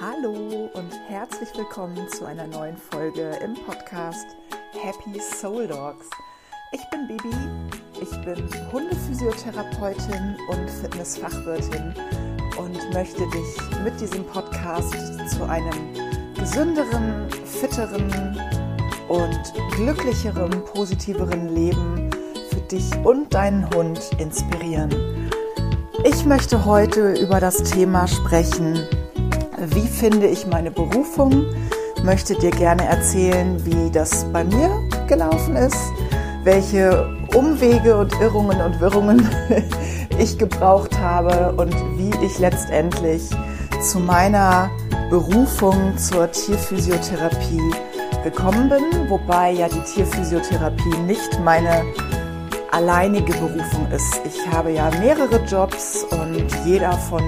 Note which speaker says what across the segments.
Speaker 1: Hallo und herzlich willkommen zu einer neuen Folge im Podcast Happy Soul Dogs. Ich bin Bibi, ich bin Hundephysiotherapeutin und Fitnessfachwirtin und möchte dich mit diesem Podcast zu einem gesünderen, fitteren und glücklicheren, positiveren Leben für dich und deinen Hund inspirieren. Ich möchte heute über das Thema sprechen, wie finde ich meine Berufung, möchte dir gerne erzählen, wie das bei mir gelaufen ist, welche Umwege und Irrungen und Wirrungen ich gebraucht habe und wie ich letztendlich zu meiner Berufung zur Tierphysiotherapie gekommen bin, wobei ja die Tierphysiotherapie nicht meine alleinige Berufung ist. Ich habe ja mehrere Jobs und jeder von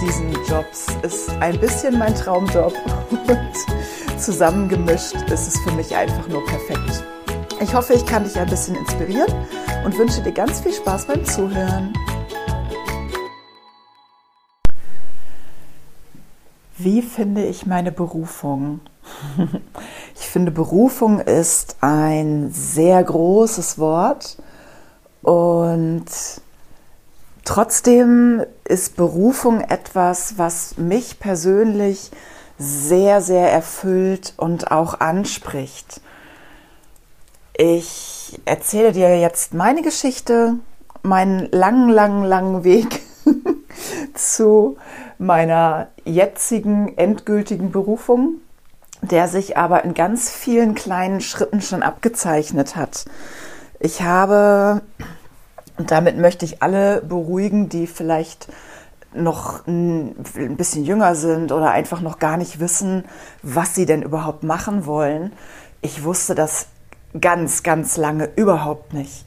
Speaker 1: diesen Jobs ist ein bisschen mein Traumjob und zusammengemischt ist es für mich einfach nur perfekt. Ich hoffe, ich kann dich ein bisschen inspirieren und wünsche dir ganz viel Spaß beim Zuhören. Wie finde ich meine Berufung? Ich finde, Berufung ist ein sehr großes Wort und Trotzdem ist Berufung etwas, was mich persönlich sehr, sehr erfüllt und auch anspricht. Ich erzähle dir jetzt meine Geschichte, meinen langen, langen, langen Weg zu meiner jetzigen endgültigen Berufung, der sich aber in ganz vielen kleinen Schritten schon abgezeichnet hat. Ich habe und damit möchte ich alle beruhigen, die vielleicht noch ein bisschen jünger sind oder einfach noch gar nicht wissen, was sie denn überhaupt machen wollen. Ich wusste das ganz, ganz lange überhaupt nicht.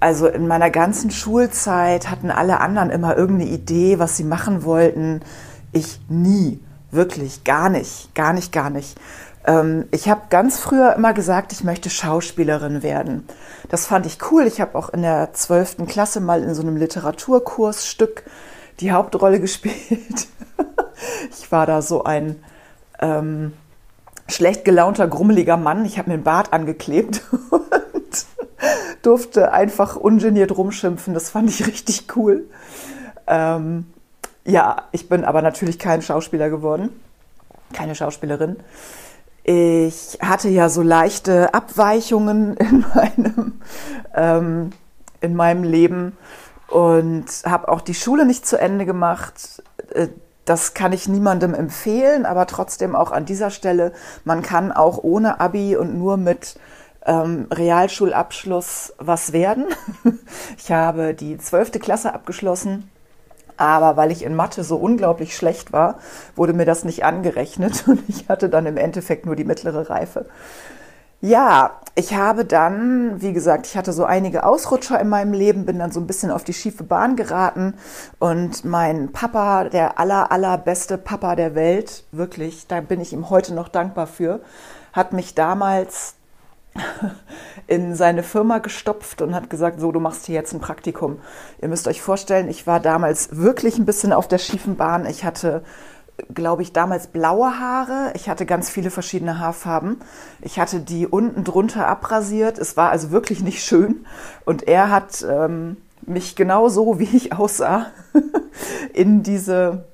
Speaker 1: Also in meiner ganzen Schulzeit hatten alle anderen immer irgendeine Idee, was sie machen wollten. Ich nie, wirklich gar nicht, gar nicht, gar nicht. Ähm, ich habe ganz früher immer gesagt, ich möchte Schauspielerin werden. Das fand ich cool. Ich habe auch in der 12. Klasse mal in so einem Literaturkursstück die Hauptrolle gespielt. ich war da so ein ähm, schlecht gelaunter, grummeliger Mann. Ich habe mir den Bart angeklebt und durfte einfach ungeniert rumschimpfen. Das fand ich richtig cool. Ähm, ja, ich bin aber natürlich kein Schauspieler geworden, keine Schauspielerin. Ich hatte ja so leichte Abweichungen in meinem, ähm, in meinem Leben und habe auch die Schule nicht zu Ende gemacht. Äh, das kann ich niemandem empfehlen, aber trotzdem auch an dieser Stelle, man kann auch ohne Abi und nur mit ähm, Realschulabschluss was werden. Ich habe die zwölfte Klasse abgeschlossen aber weil ich in Mathe so unglaublich schlecht war, wurde mir das nicht angerechnet und ich hatte dann im Endeffekt nur die mittlere Reife. Ja, ich habe dann, wie gesagt, ich hatte so einige Ausrutscher in meinem Leben, bin dann so ein bisschen auf die schiefe Bahn geraten und mein Papa, der aller, allerbeste Papa der Welt, wirklich, da bin ich ihm heute noch dankbar für, hat mich damals in seine Firma gestopft und hat gesagt, so, du machst hier jetzt ein Praktikum. Ihr müsst euch vorstellen, ich war damals wirklich ein bisschen auf der schiefen Bahn. Ich hatte, glaube ich, damals blaue Haare. Ich hatte ganz viele verschiedene Haarfarben. Ich hatte die unten drunter abrasiert. Es war also wirklich nicht schön. Und er hat ähm, mich genau so, wie ich aussah, in diese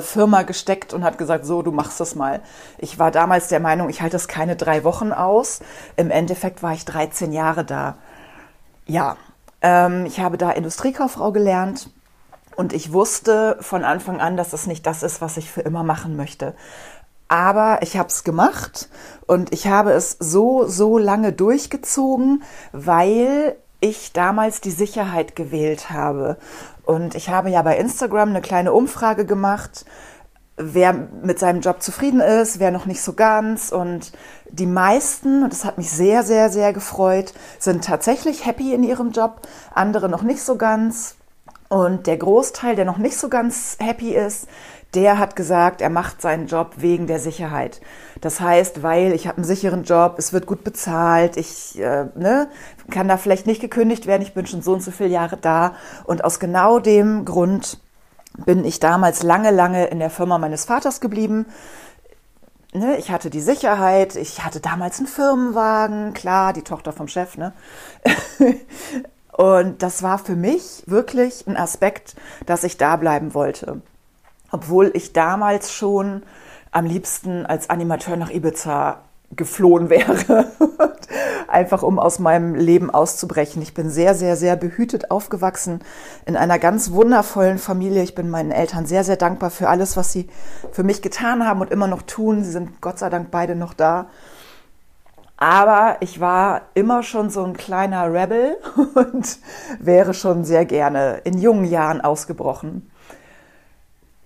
Speaker 1: Firma gesteckt und hat gesagt, so, du machst das mal. Ich war damals der Meinung, ich halte das keine drei Wochen aus. Im Endeffekt war ich 13 Jahre da. Ja, ähm, ich habe da Industriekauffrau gelernt und ich wusste von Anfang an, dass das nicht das ist, was ich für immer machen möchte. Aber ich habe es gemacht und ich habe es so, so lange durchgezogen, weil ich damals die Sicherheit gewählt habe. Und ich habe ja bei Instagram eine kleine Umfrage gemacht, wer mit seinem Job zufrieden ist, wer noch nicht so ganz. Und die meisten, und das hat mich sehr, sehr, sehr gefreut, sind tatsächlich happy in ihrem Job, andere noch nicht so ganz. Und der Großteil, der noch nicht so ganz happy ist, der hat gesagt, er macht seinen Job wegen der Sicherheit. Das heißt, weil ich habe einen sicheren Job, es wird gut bezahlt, ich äh, ne, kann da vielleicht nicht gekündigt werden, ich bin schon so und so viele Jahre da. Und aus genau dem Grund bin ich damals lange, lange in der Firma meines Vaters geblieben. Ne, ich hatte die Sicherheit, ich hatte damals einen Firmenwagen, klar, die Tochter vom Chef, ne? Und das war für mich wirklich ein Aspekt, dass ich da bleiben wollte. Obwohl ich damals schon am liebsten als Animateur nach Ibiza geflohen wäre, einfach um aus meinem Leben auszubrechen. Ich bin sehr, sehr, sehr behütet aufgewachsen in einer ganz wundervollen Familie. Ich bin meinen Eltern sehr, sehr dankbar für alles, was sie für mich getan haben und immer noch tun. Sie sind Gott sei Dank beide noch da. Aber ich war immer schon so ein kleiner Rebel und wäre schon sehr gerne in jungen Jahren ausgebrochen.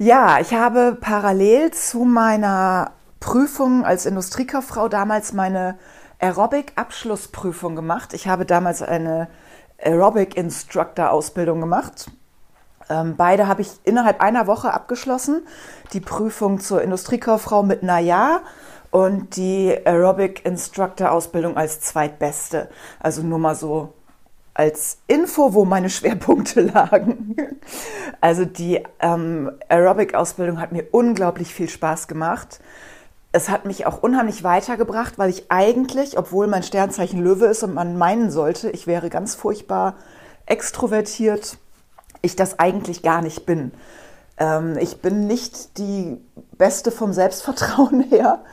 Speaker 1: Ja, ich habe parallel zu meiner Prüfung als Industriekauffrau damals meine Aerobic-Abschlussprüfung gemacht. Ich habe damals eine Aerobic-Instructor-Ausbildung gemacht. Ähm, beide habe ich innerhalb einer Woche abgeschlossen. Die Prüfung zur Industriekauffrau mit Naja und die Aerobic-Instructor-Ausbildung als zweitbeste. Also nur mal so als Info, wo meine Schwerpunkte lagen. Also die ähm, Aerobic-Ausbildung hat mir unglaublich viel Spaß gemacht es hat mich auch unheimlich weitergebracht, weil ich eigentlich, obwohl mein Sternzeichen Löwe ist und man meinen sollte, ich wäre ganz furchtbar extrovertiert, ich das eigentlich gar nicht bin. Ähm, ich bin nicht die Beste vom Selbstvertrauen her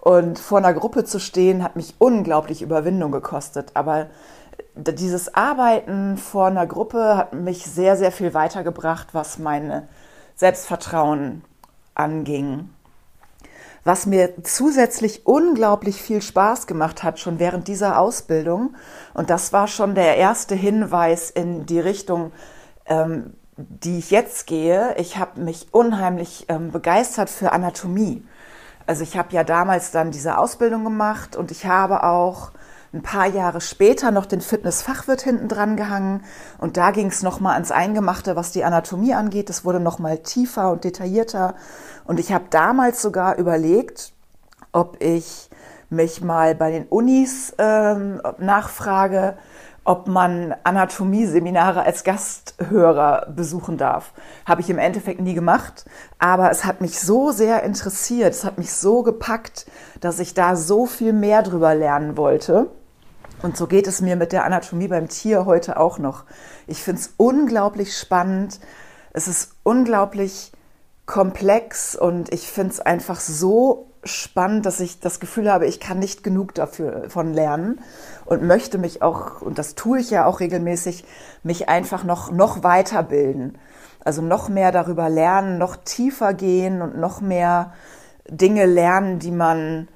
Speaker 1: und vor einer Gruppe zu stehen hat mich unglaublich Überwindung gekostet. Aber dieses Arbeiten vor einer Gruppe hat mich sehr, sehr viel weitergebracht, was mein Selbstvertrauen anging. Was mir zusätzlich unglaublich viel Spaß gemacht hat, schon während dieser Ausbildung, und das war schon der erste Hinweis in die Richtung, ähm, die ich jetzt gehe. Ich habe mich unheimlich ähm, begeistert für Anatomie. Also ich habe ja damals dann diese Ausbildung gemacht und ich habe auch ein paar Jahre später noch den Fitnessfachwirt hinten dran gehangen und da ging es nochmal ans Eingemachte, was die Anatomie angeht. Es wurde nochmal tiefer und detaillierter und ich habe damals sogar überlegt, ob ich mich mal bei den Unis ähm, nachfrage, ob man Anatomieseminare als Gasthörer besuchen darf. Habe ich im Endeffekt nie gemacht, aber es hat mich so sehr interessiert, es hat mich so gepackt, dass ich da so viel mehr drüber lernen wollte. Und so geht es mir mit der Anatomie beim Tier heute auch noch. Ich finde es unglaublich spannend. Es ist unglaublich komplex und ich finde es einfach so spannend, dass ich das Gefühl habe, ich kann nicht genug dafür von lernen und möchte mich auch, und das tue ich ja auch regelmäßig, mich einfach noch, noch weiterbilden. Also noch mehr darüber lernen, noch tiefer gehen und noch mehr Dinge lernen, die man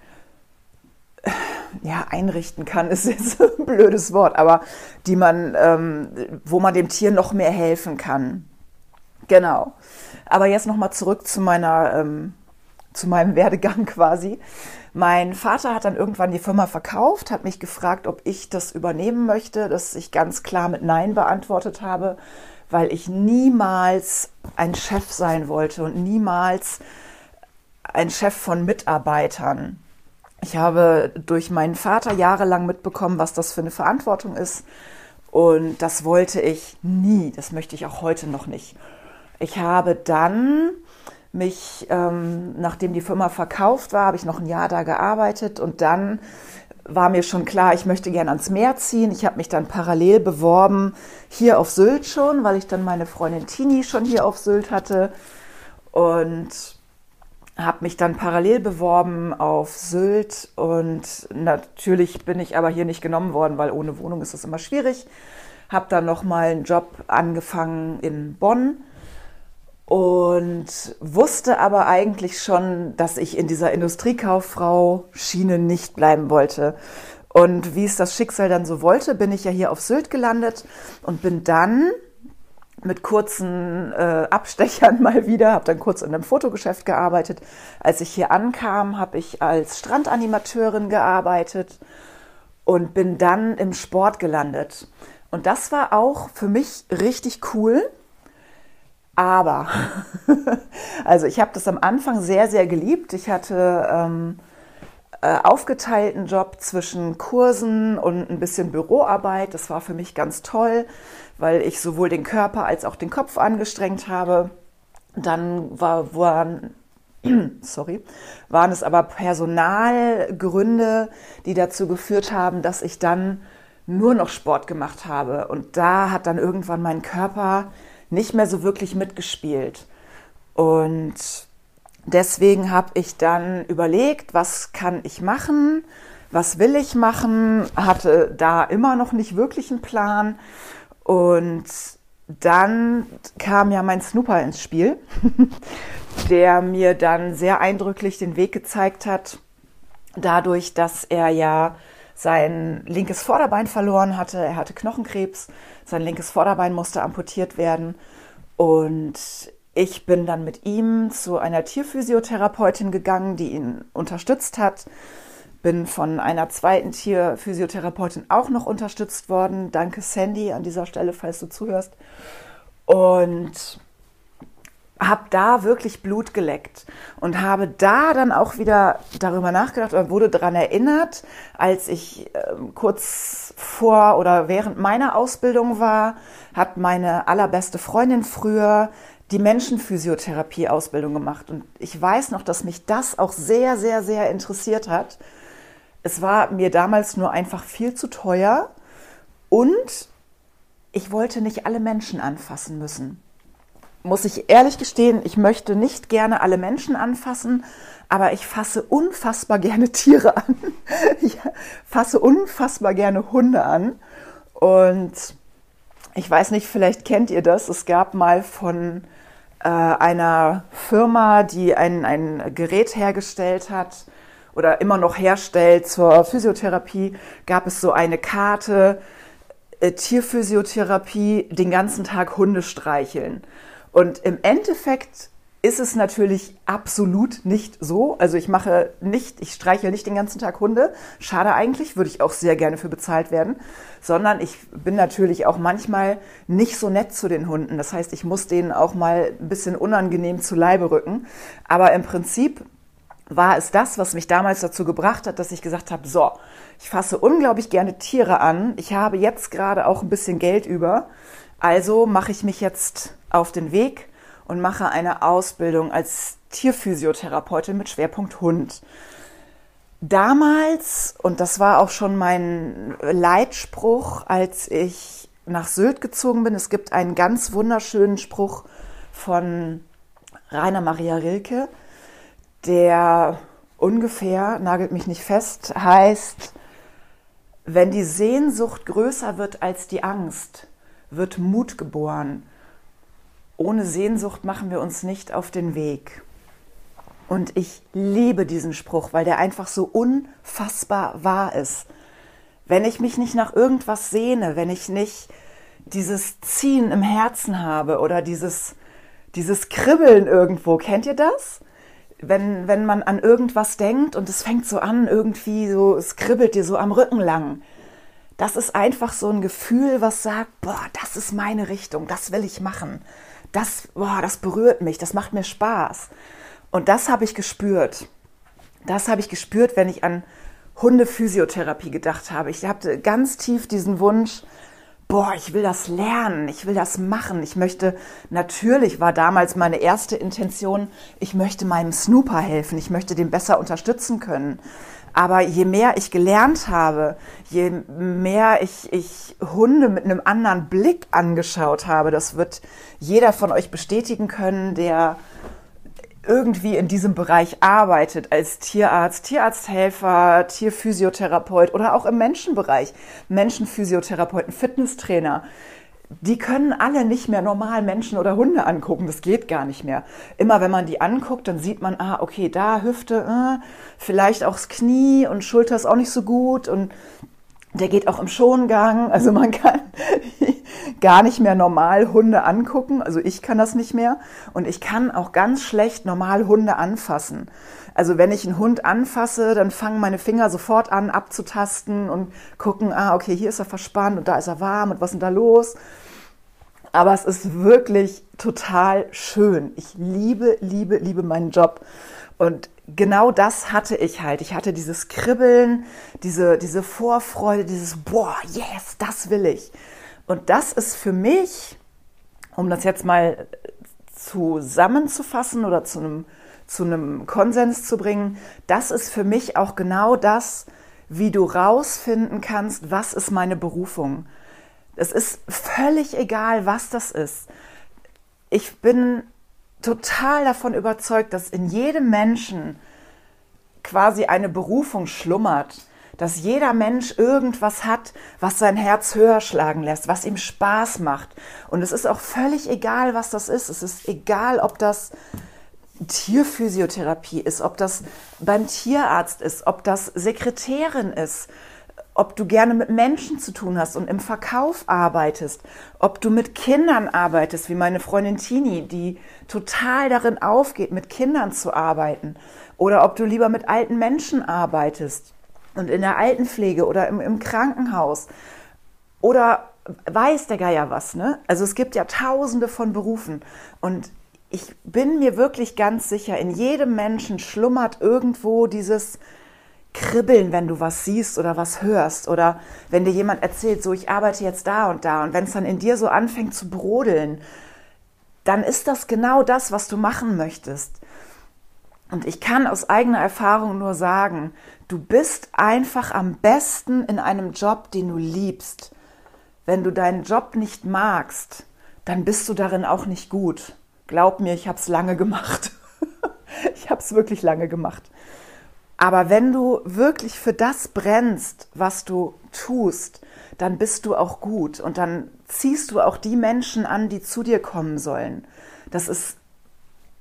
Speaker 1: ja, einrichten kann, ist jetzt ein blödes Wort, aber die man, ähm, wo man dem Tier noch mehr helfen kann. Genau. Aber jetzt nochmal zurück zu meiner, ähm, zu meinem Werdegang quasi. Mein Vater hat dann irgendwann die Firma verkauft, hat mich gefragt, ob ich das übernehmen möchte, das ich ganz klar mit Nein beantwortet habe, weil ich niemals ein Chef sein wollte und niemals ein Chef von Mitarbeitern. Ich habe durch meinen Vater jahrelang mitbekommen, was das für eine Verantwortung ist. Und das wollte ich nie. Das möchte ich auch heute noch nicht. Ich habe dann mich, ähm, nachdem die Firma verkauft war, habe ich noch ein Jahr da gearbeitet und dann war mir schon klar, ich möchte gerne ans Meer ziehen. Ich habe mich dann parallel beworben hier auf Sylt schon, weil ich dann meine Freundin Tini schon hier auf Sylt hatte und habe mich dann parallel beworben auf Sylt und natürlich bin ich aber hier nicht genommen worden, weil ohne Wohnung ist das immer schwierig. Habe dann noch mal einen Job angefangen in Bonn und wusste aber eigentlich schon, dass ich in dieser Industriekauffrau Schiene nicht bleiben wollte. Und wie es das Schicksal dann so wollte, bin ich ja hier auf Sylt gelandet und bin dann mit kurzen äh, Abstechern mal wieder, habe dann kurz in einem Fotogeschäft gearbeitet. Als ich hier ankam, habe ich als Strandanimateurin gearbeitet und bin dann im Sport gelandet. Und das war auch für mich richtig cool. Aber, also ich habe das am Anfang sehr, sehr geliebt. Ich hatte ähm, äh, aufgeteilten Job zwischen Kursen und ein bisschen Büroarbeit. Das war für mich ganz toll weil ich sowohl den Körper als auch den Kopf angestrengt habe. Dann war, waren, sorry, waren es aber Personalgründe, die dazu geführt haben, dass ich dann nur noch Sport gemacht habe. Und da hat dann irgendwann mein Körper nicht mehr so wirklich mitgespielt. Und deswegen habe ich dann überlegt, was kann ich machen, was will ich machen, hatte da immer noch nicht wirklich einen Plan. Und dann kam ja mein Snooper ins Spiel, der mir dann sehr eindrücklich den Weg gezeigt hat, dadurch, dass er ja sein linkes Vorderbein verloren hatte. Er hatte Knochenkrebs, sein linkes Vorderbein musste amputiert werden. Und ich bin dann mit ihm zu einer Tierphysiotherapeutin gegangen, die ihn unterstützt hat. Bin von einer zweiten Tierphysiotherapeutin auch noch unterstützt worden. Danke Sandy an dieser Stelle, falls du zuhörst. Und habe da wirklich Blut geleckt und habe da dann auch wieder darüber nachgedacht oder wurde daran erinnert, als ich äh, kurz vor oder während meiner Ausbildung war, hat meine allerbeste Freundin früher die Menschenphysiotherapie-Ausbildung gemacht. Und ich weiß noch, dass mich das auch sehr, sehr, sehr interessiert hat. Es war mir damals nur einfach viel zu teuer und ich wollte nicht alle Menschen anfassen müssen muss ich ehrlich gestehen, ich möchte nicht gerne alle Menschen anfassen, aber ich fasse unfassbar gerne Tiere an. Ich fasse unfassbar gerne Hunde an. Und ich weiß nicht, vielleicht kennt ihr das. Es gab mal von äh, einer Firma, die ein, ein Gerät hergestellt hat oder immer noch herstellt zur Physiotherapie, gab es so eine Karte, äh, Tierphysiotherapie, den ganzen Tag Hunde streicheln. Und im Endeffekt ist es natürlich absolut nicht so. Also ich mache nicht, ich streiche nicht den ganzen Tag Hunde. Schade eigentlich, würde ich auch sehr gerne für bezahlt werden. Sondern ich bin natürlich auch manchmal nicht so nett zu den Hunden. Das heißt, ich muss denen auch mal ein bisschen unangenehm zu Leibe rücken. Aber im Prinzip war es das, was mich damals dazu gebracht hat, dass ich gesagt habe, so, ich fasse unglaublich gerne Tiere an. Ich habe jetzt gerade auch ein bisschen Geld über. Also mache ich mich jetzt auf den Weg und mache eine Ausbildung als Tierphysiotherapeutin mit Schwerpunkt Hund. Damals, und das war auch schon mein Leitspruch, als ich nach Sylt gezogen bin, es gibt einen ganz wunderschönen Spruch von Rainer Maria Rilke, der ungefähr, nagelt mich nicht fest, heißt, wenn die Sehnsucht größer wird als die Angst, wird Mut geboren ohne Sehnsucht machen wir uns nicht auf den Weg. Und ich liebe diesen Spruch, weil der einfach so unfassbar wahr ist. Wenn ich mich nicht nach irgendwas sehne, wenn ich nicht dieses Ziehen im Herzen habe oder dieses, dieses Kribbeln irgendwo, kennt ihr das? Wenn, wenn man an irgendwas denkt und es fängt so an, irgendwie so, es kribbelt dir so am Rücken lang. Das ist einfach so ein Gefühl, was sagt, boah, das ist meine Richtung, das will ich machen das, boah, das berührt mich, das macht mir Spaß. Und das habe ich gespürt. Das habe ich gespürt, wenn ich an Hundephysiotherapie gedacht habe. Ich hatte ganz tief diesen Wunsch, boah, ich will das lernen, ich will das machen. Ich möchte, natürlich war damals meine erste Intention, ich möchte meinem Snooper helfen, ich möchte den besser unterstützen können. Aber je mehr ich gelernt habe, je mehr ich, ich Hunde mit einem anderen Blick angeschaut habe, das wird jeder von euch bestätigen können, der irgendwie in diesem Bereich arbeitet, als Tierarzt, Tierarzthelfer, Tierphysiotherapeut oder auch im Menschenbereich, Menschenphysiotherapeuten, Fitnesstrainer die können alle nicht mehr normal Menschen oder Hunde angucken. Das geht gar nicht mehr. Immer wenn man die anguckt, dann sieht man, ah, okay, da Hüfte, äh, vielleicht auch das Knie und Schulter ist auch nicht so gut und der geht auch im Schongang. Also man kann gar nicht mehr normal Hunde angucken. Also ich kann das nicht mehr. Und ich kann auch ganz schlecht normal Hunde anfassen. Also wenn ich einen Hund anfasse, dann fangen meine Finger sofort an abzutasten und gucken, ah, okay, hier ist er verspannt und da ist er warm und was ist denn da los? Aber es ist wirklich total schön. Ich liebe, liebe, liebe meinen Job. Und genau das hatte ich halt. Ich hatte dieses Kribbeln, diese, diese Vorfreude, dieses, boah, yes, das will ich. Und das ist für mich, um das jetzt mal zusammenzufassen oder zu einem, zu einem Konsens zu bringen, das ist für mich auch genau das, wie du rausfinden kannst, was ist meine Berufung. Es ist völlig egal, was das ist. Ich bin total davon überzeugt, dass in jedem Menschen quasi eine Berufung schlummert, dass jeder Mensch irgendwas hat, was sein Herz höher schlagen lässt, was ihm Spaß macht. Und es ist auch völlig egal, was das ist. Es ist egal, ob das Tierphysiotherapie ist, ob das beim Tierarzt ist, ob das Sekretärin ist, ob du gerne mit Menschen zu tun hast und im Verkauf arbeitest, ob du mit Kindern arbeitest, wie meine Freundin Tini, die total darin aufgeht, mit Kindern zu arbeiten, oder ob du lieber mit alten Menschen arbeitest und in der Altenpflege oder im, im Krankenhaus oder weiß der Geier was, ne? Also es gibt ja tausende von Berufen und ich bin mir wirklich ganz sicher, in jedem Menschen schlummert irgendwo dieses Kribbeln, wenn du was siehst oder was hörst oder wenn dir jemand erzählt, so ich arbeite jetzt da und da und wenn es dann in dir so anfängt zu brodeln, dann ist das genau das, was du machen möchtest. Und ich kann aus eigener Erfahrung nur sagen, du bist einfach am besten in einem Job, den du liebst. Wenn du deinen Job nicht magst, dann bist du darin auch nicht gut. Glaub mir, ich habe es lange gemacht. ich habe es wirklich lange gemacht. Aber wenn du wirklich für das brennst, was du tust, dann bist du auch gut und dann ziehst du auch die Menschen an, die zu dir kommen sollen. Das ist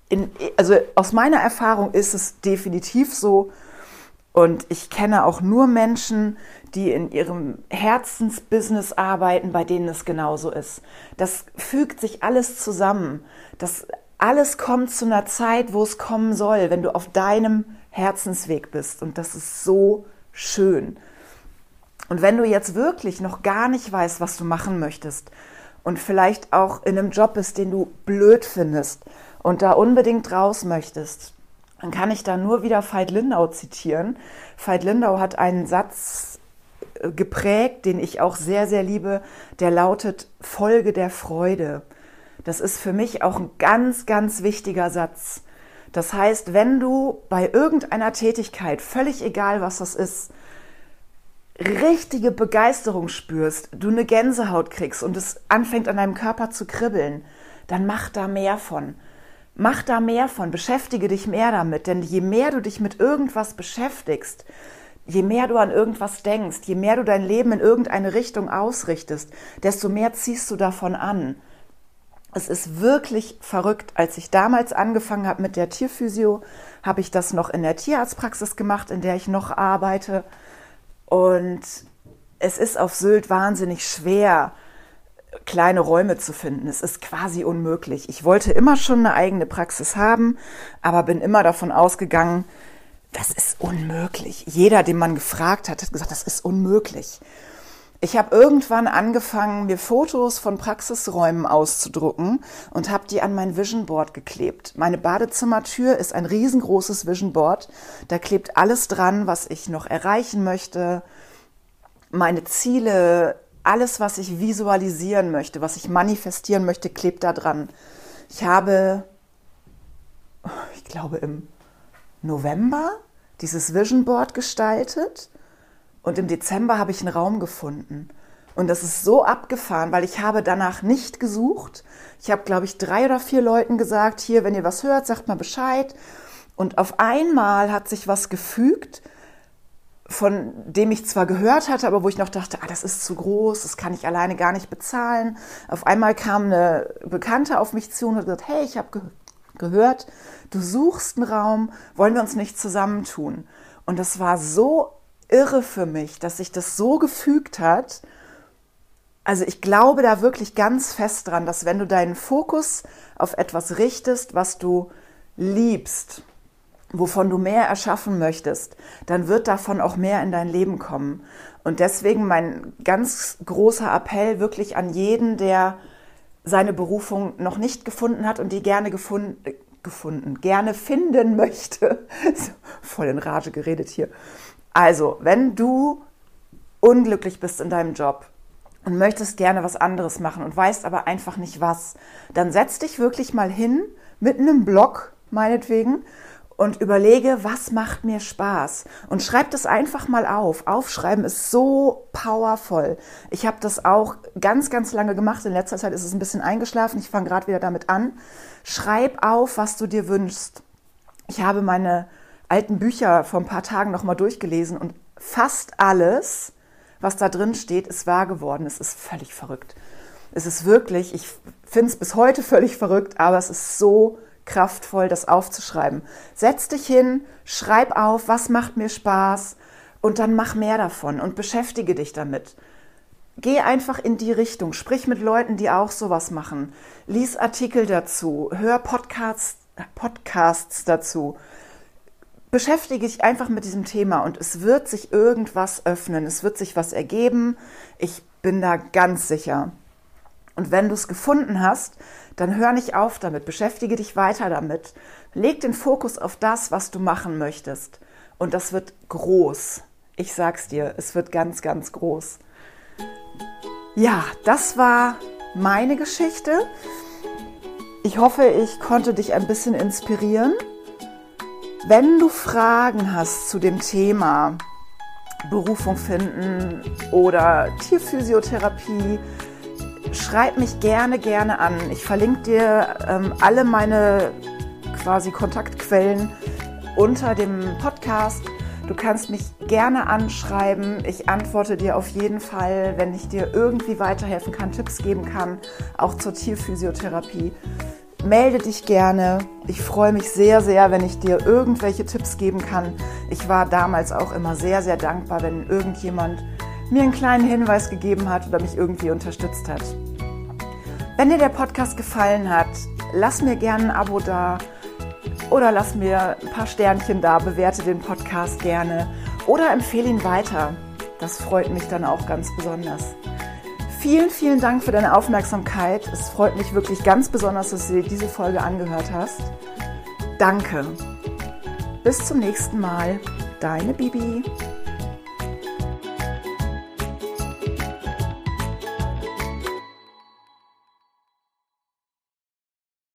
Speaker 1: in, also aus meiner Erfahrung ist es definitiv so. Und ich kenne auch nur Menschen, die in ihrem Herzensbusiness arbeiten, bei denen es genauso ist. Das fügt sich alles zusammen. Das alles kommt zu einer Zeit, wo es kommen soll, wenn du auf deinem Herzensweg bist. Und das ist so schön. Und wenn du jetzt wirklich noch gar nicht weißt, was du machen möchtest und vielleicht auch in einem Job bist, den du blöd findest und da unbedingt raus möchtest, dann kann ich da nur wieder Veit Lindau zitieren. Veit Lindau hat einen Satz äh, geprägt, den ich auch sehr, sehr liebe, der lautet Folge der Freude. Das ist für mich auch ein ganz, ganz wichtiger Satz. Das heißt, wenn du bei irgendeiner Tätigkeit, völlig egal was das ist, richtige Begeisterung spürst, du eine Gänsehaut kriegst und es anfängt an deinem Körper zu kribbeln, dann mach da mehr von. Mach da mehr von, beschäftige dich mehr damit, denn je mehr du dich mit irgendwas beschäftigst, je mehr du an irgendwas denkst, je mehr du dein Leben in irgendeine Richtung ausrichtest, desto mehr ziehst du davon an. Es ist wirklich verrückt. Als ich damals angefangen habe mit der Tierphysio, habe ich das noch in der Tierarztpraxis gemacht, in der ich noch arbeite. Und es ist auf Sylt wahnsinnig schwer, kleine Räume zu finden. Es ist quasi unmöglich. Ich wollte immer schon eine eigene Praxis haben, aber bin immer davon ausgegangen, das ist unmöglich. Jeder, den man gefragt hat, hat gesagt, das ist unmöglich. Ich habe irgendwann angefangen, mir Fotos von Praxisräumen auszudrucken und habe die an mein Vision Board geklebt. Meine Badezimmertür ist ein riesengroßes Vision Board. Da klebt alles dran, was ich noch erreichen möchte, meine Ziele, alles, was ich visualisieren möchte, was ich manifestieren möchte, klebt da dran. Ich habe, ich glaube, im November dieses Vision Board gestaltet und im Dezember habe ich einen Raum gefunden. Und das ist so abgefahren, weil ich habe danach nicht gesucht. Ich habe, glaube ich, drei oder vier Leuten gesagt, hier, wenn ihr was hört, sagt mal Bescheid. Und auf einmal hat sich was gefügt, von dem ich zwar gehört hatte, aber wo ich noch dachte, ah, das ist zu groß, das kann ich alleine gar nicht bezahlen. Auf einmal kam eine Bekannte auf mich zu und hat gesagt, hey, ich habe ge gehört, du suchst einen Raum, wollen wir uns nicht zusammentun? Und das war so irre für mich, dass sich das so gefügt hat. Also ich glaube da wirklich ganz fest dran, dass wenn du deinen Fokus auf etwas richtest, was du liebst, wovon du mehr erschaffen möchtest, dann wird davon auch mehr in dein Leben kommen. Und deswegen mein ganz großer Appell wirklich an jeden, der seine Berufung noch nicht gefunden hat und die gerne gefunden, gefunden gerne finden möchte. voll in Rage geredet hier. Also, wenn du unglücklich bist in deinem Job, und möchtest gerne was anderes machen und weißt aber einfach nicht was, dann setz dich wirklich mal hin mit einem Blog, meinetwegen, und überlege, was macht mir Spaß und schreib das einfach mal auf. Aufschreiben ist so powerful. Ich habe das auch ganz, ganz lange gemacht. In letzter Zeit ist es ein bisschen eingeschlafen. Ich fange gerade wieder damit an. Schreib auf, was du dir wünschst. Ich habe meine alten Bücher vor ein paar Tagen noch mal durchgelesen und fast alles was da drin steht, ist wahr geworden. Es ist völlig verrückt. Es ist wirklich, ich finde es bis heute völlig verrückt, aber es ist so kraftvoll, das aufzuschreiben. Setz dich hin, schreib auf, was macht mir Spaß und dann mach mehr davon und beschäftige dich damit. Geh einfach in die Richtung, sprich mit Leuten, die auch sowas machen. Lies Artikel dazu, hör Podcasts, Podcasts dazu beschäftige dich einfach mit diesem Thema und es wird sich irgendwas öffnen, es wird sich was ergeben. Ich bin da ganz sicher. Und wenn du es gefunden hast, dann hör nicht auf damit, beschäftige dich weiter damit. Leg den Fokus auf das, was du machen möchtest. Und das wird groß. Ich sag's dir, es wird ganz, ganz groß. Ja, das war meine Geschichte. Ich hoffe, ich konnte dich ein bisschen inspirieren. Wenn du Fragen hast zu dem Thema Berufung finden oder Tierphysiotherapie, schreib mich gerne, gerne an. Ich verlinke dir ähm, alle meine quasi Kontaktquellen unter dem Podcast. Du kannst mich gerne anschreiben. Ich antworte dir auf jeden Fall, wenn ich dir irgendwie weiterhelfen kann, Tipps geben kann, auch zur Tierphysiotherapie melde dich gerne. Ich freue mich sehr, sehr, wenn ich dir irgendwelche Tipps geben kann. Ich war damals auch immer sehr, sehr dankbar, wenn irgendjemand mir einen kleinen Hinweis gegeben hat oder mich irgendwie unterstützt hat. Wenn dir der Podcast gefallen hat, lass mir gerne ein Abo da oder lass mir ein paar Sternchen da, bewerte den Podcast gerne oder empfehle ihn weiter. Das freut mich dann auch ganz besonders. Vielen, vielen Dank für deine Aufmerksamkeit. Es freut mich wirklich ganz besonders, dass du dir diese Folge angehört hast. Danke. Bis zum nächsten Mal. Deine Bibi.